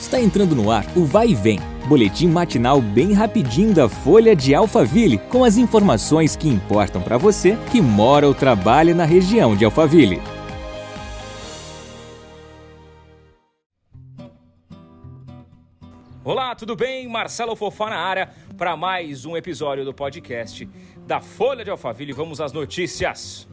Está entrando no ar o Vai e Vem, boletim matinal bem rapidinho da Folha de Alphaville, com as informações que importam para você que mora ou trabalha na região de Alphaville. Olá, tudo bem? Marcelo Fofá na área para mais um episódio do podcast da Folha de Alphaville. Vamos às notícias.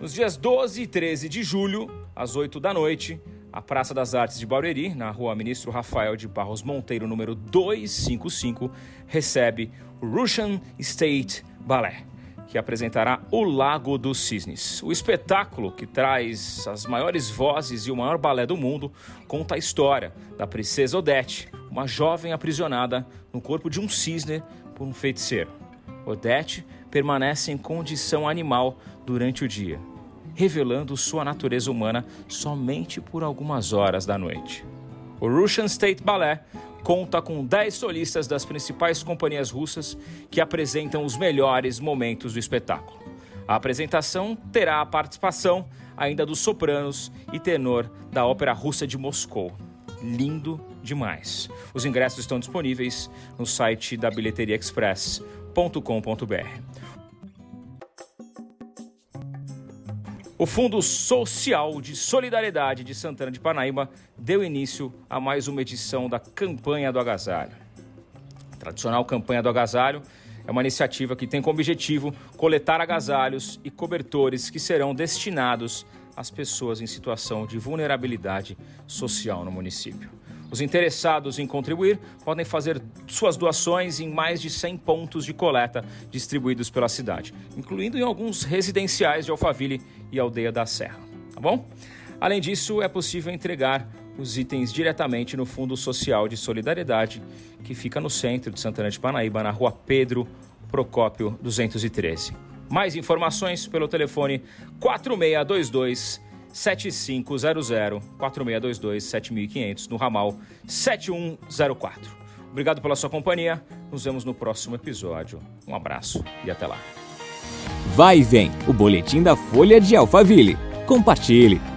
Nos dias 12 e 13 de julho, às 8 da noite, a Praça das Artes de Barueri, na rua Ministro Rafael de Barros Monteiro, número 255, recebe o Russian State Ballet, que apresentará O Lago dos Cisnes. O espetáculo, que traz as maiores vozes e o maior balé do mundo, conta a história da princesa Odete, uma jovem aprisionada no corpo de um cisne por um feiticeiro. Odete permanece em condição animal durante o dia revelando sua natureza humana somente por algumas horas da noite. O Russian State Ballet conta com 10 solistas das principais companhias russas que apresentam os melhores momentos do espetáculo. A apresentação terá a participação ainda dos sopranos e tenor da Ópera Russa de Moscou. Lindo demais. Os ingressos estão disponíveis no site da bilheteriaexpress.com.br. O Fundo Social de Solidariedade de Santana de Panaíba deu início a mais uma edição da Campanha do Agasalho. A tradicional Campanha do Agasalho é uma iniciativa que tem como objetivo coletar agasalhos e cobertores que serão destinados às pessoas em situação de vulnerabilidade social no município. Os interessados em contribuir podem fazer suas doações em mais de 100 pontos de coleta distribuídos pela cidade, incluindo em alguns residenciais de Alphaville e Aldeia da Serra. Tá bom? Além disso, é possível entregar os itens diretamente no Fundo Social de Solidariedade, que fica no centro de Santana de Panaíba, na rua Pedro Procópio 213. Mais informações pelo telefone 4622 7500 4622 7500 no ramal 7104. Obrigado pela sua companhia. Nos vemos no próximo episódio. Um abraço e até lá. Vai e vem, o boletim da Folha de Alphaville. Compartilhe.